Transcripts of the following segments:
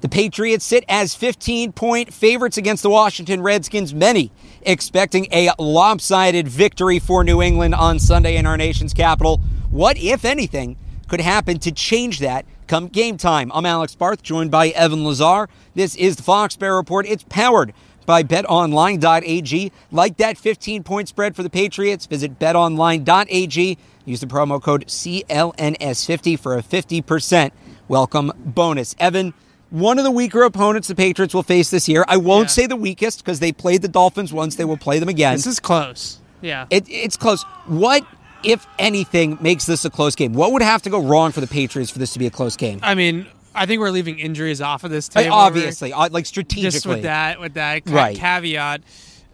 The Patriots sit as 15 point favorites against the Washington Redskins, many expecting a lopsided victory for New England on Sunday in our nation's capital. What, if anything, could happen to change that come game time? I'm Alex Barth, joined by Evan Lazar. This is the Foxborough Report. It's powered by betonline.ag. Like that 15 point spread for the Patriots, visit betonline.ag. Use the promo code CLNS50 for a 50% welcome bonus. Evan, one of the weaker opponents the Patriots will face this year. I won't Yeah. say the weakest because they played the Dolphins once. They will play them again. This is close. Yeah. It, it's close. What, if anything, makes this a close game? What would have to go wrong for the Patriots for this to be a close game? I mean, I think we're leaving injuries off of this I- table. obviously, uh, like strategically. Just with that, with that ca- Right. caveat.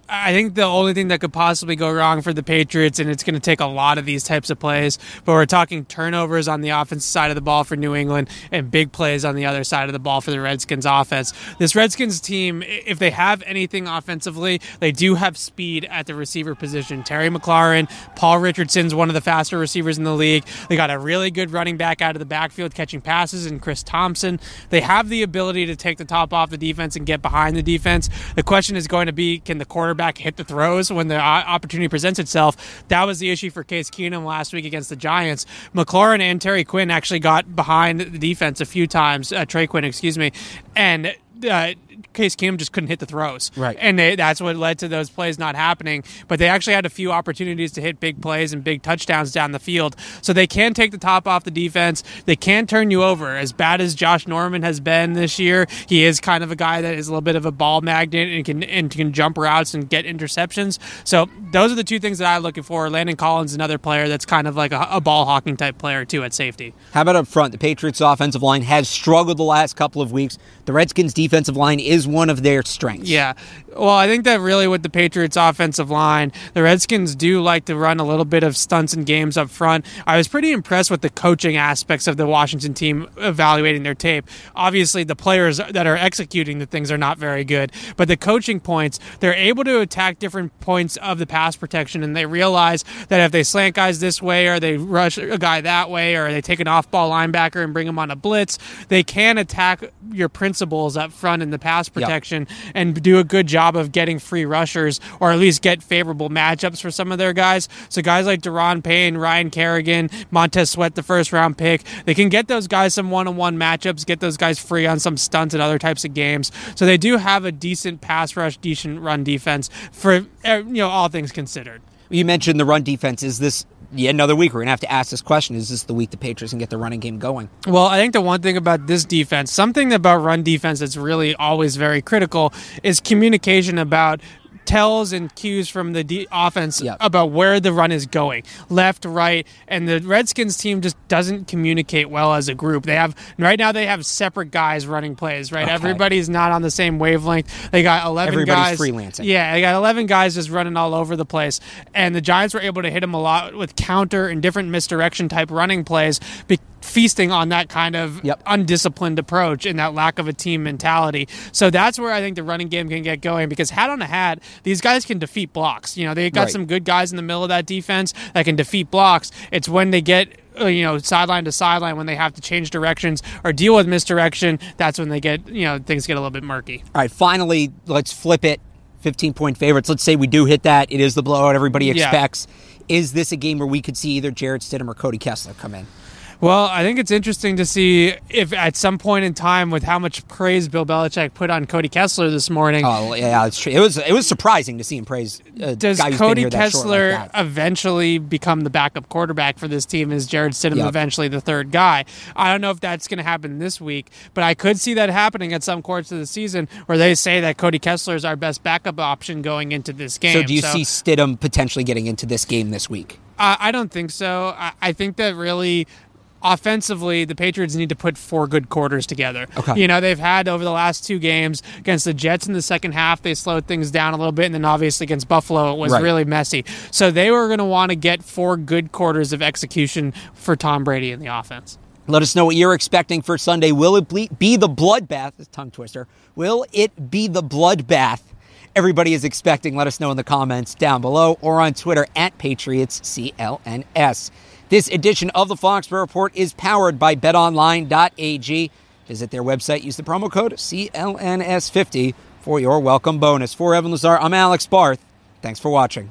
I think the only thing that could possibly go wrong for the Patriots, and it's going to take a lot of these types of plays, but we're talking turnovers on the offensive side of the ball for New England and big plays on the other side of the ball for the Redskins offense. This Redskins team, if they have anything offensively, they do have speed at the receiver position. Terry McLaurin, Paul Richardson's one of the faster receivers in the league. They got a really good running back out of the backfield catching passes, and Chris Thompson. They have the ability to take the top off the defense and get behind the defense. The question is going to be, can the quarterback hit the throws when the opportunity presents itself? That was the issue for Case Keenum last week against the Giants. McLaurin and Terry Quinn actually got behind the defense a few times. Uh, Trey Quinn, excuse me, and. Uh, Case Keenum just couldn't hit the throws, Right. And they, that's what led to those plays not happening. But they actually had a few opportunities to hit big plays and big touchdowns down the field, so they can take the top off the defense. They can turn you over. As bad as Josh Norman has been this year, he is kind of a guy that is a little bit of a ball magnet and can and can jump routes and get interceptions. So those are the two things that I'm looking for. Landon Collins, another player that's kind of like a, a ball hawking type player too at safety. How about up front? The Patriots' offensive line has struggled the last couple of weeks. The Redskins' defensive line is one of their strengths. Yeah. Well, I think that really with the Patriots offensive line, the Redskins do like to run a little bit of stunts and games up front. I was pretty impressed with the coaching aspects of the Washington team evaluating their tape. Obviously, the players that are executing the things are not very good, but the coaching points, they're able to attack different points of the pass protection and they realize that if they slant guys this way or they rush a guy that way or they take an off-ball linebacker and bring him on a blitz, they can attack your principles up front in the pass protection and do a good job of getting free rushers or at least get favorable matchups for some of their guys. So guys like Daron Payne, Ryan Kerrigan, Montez Sweat, the first round pick, they can get those guys some one-on-one matchups, get those guys free on some stunts and other types of games. So they do have a decent pass rush, decent run defense for eh, you know all things considered. You mentioned the run defense. Is this yet another week? We're going to have to ask this question. Is this the week the Patriots can get the running game going? Well, I think the one thing about this defense, something about run defense that's really always very critical, is communication about tells and cues from the de- offense Yep. about where the run is going, left, right, and the Redskins team just doesn't communicate well as a group. They have right now they have separate guys running plays. Right, Okay. everybody's not on the same wavelength. They got eleven Everybody's guys freelancing. Yeah, they got eleven guys just running all over the place, and the Giants were able to hit them a lot with counter and different misdirection type running plays. Be- feasting on that kind of Yep. undisciplined approach and that lack of a team mentality. So that's where I think the running game can get going because hat on a hat, these guys can defeat blocks. You know, they got Right. some good guys in the middle of that defense that can defeat blocks. It's when they get uh, you know sideline to sideline when they have to change directions or deal with misdirection that's when they get you know things get a little bit murky All right, finally, let's flip it. 15 point favorites. Let's say we do hit that. It is the blowout everybody Yeah. expects. Is this a game where we could see either Jarrett Stidham or Cody Kessler come in? Well, I think it's interesting to see if at some point in time, with how much praise Bill Belichick put on Cody Kessler this morning, Oh yeah, it's true. It was it was surprising to see him praise. Uh, A does guy who's been Cody here that short Kessler like eventually become the backup quarterback for this team? Is Jarrett Stidham Yep. eventually the third guy? I don't know if that's going to happen this week, but I could see that happening at some courts of the season where they say that Cody Kessler is our best backup option going into this game. So do you see Stidham potentially getting into this game this week? I, I don't think so. I, I think that really offensively, the Patriots need to put four good quarters together. Okay. You know, they've had over the last two games against the Jets in the second half, they slowed things down a little bit, and then obviously against Buffalo, it was Right. really messy. So they were going to want to get four good quarters of execution for Tom Brady in the offense. Let us know what you're expecting for Sunday. Will it be the bloodbath? Tongue twister. Will it be the bloodbath everybody is expecting? Let us know in the comments down below or on Twitter at Patriots CLNS. This edition of the Foxborough Report is powered by betonline.ag. Visit their website, use the promo code CLNS50 for your welcome bonus. For Evan Lazar, I'm Alex Barth. Thanks for watching.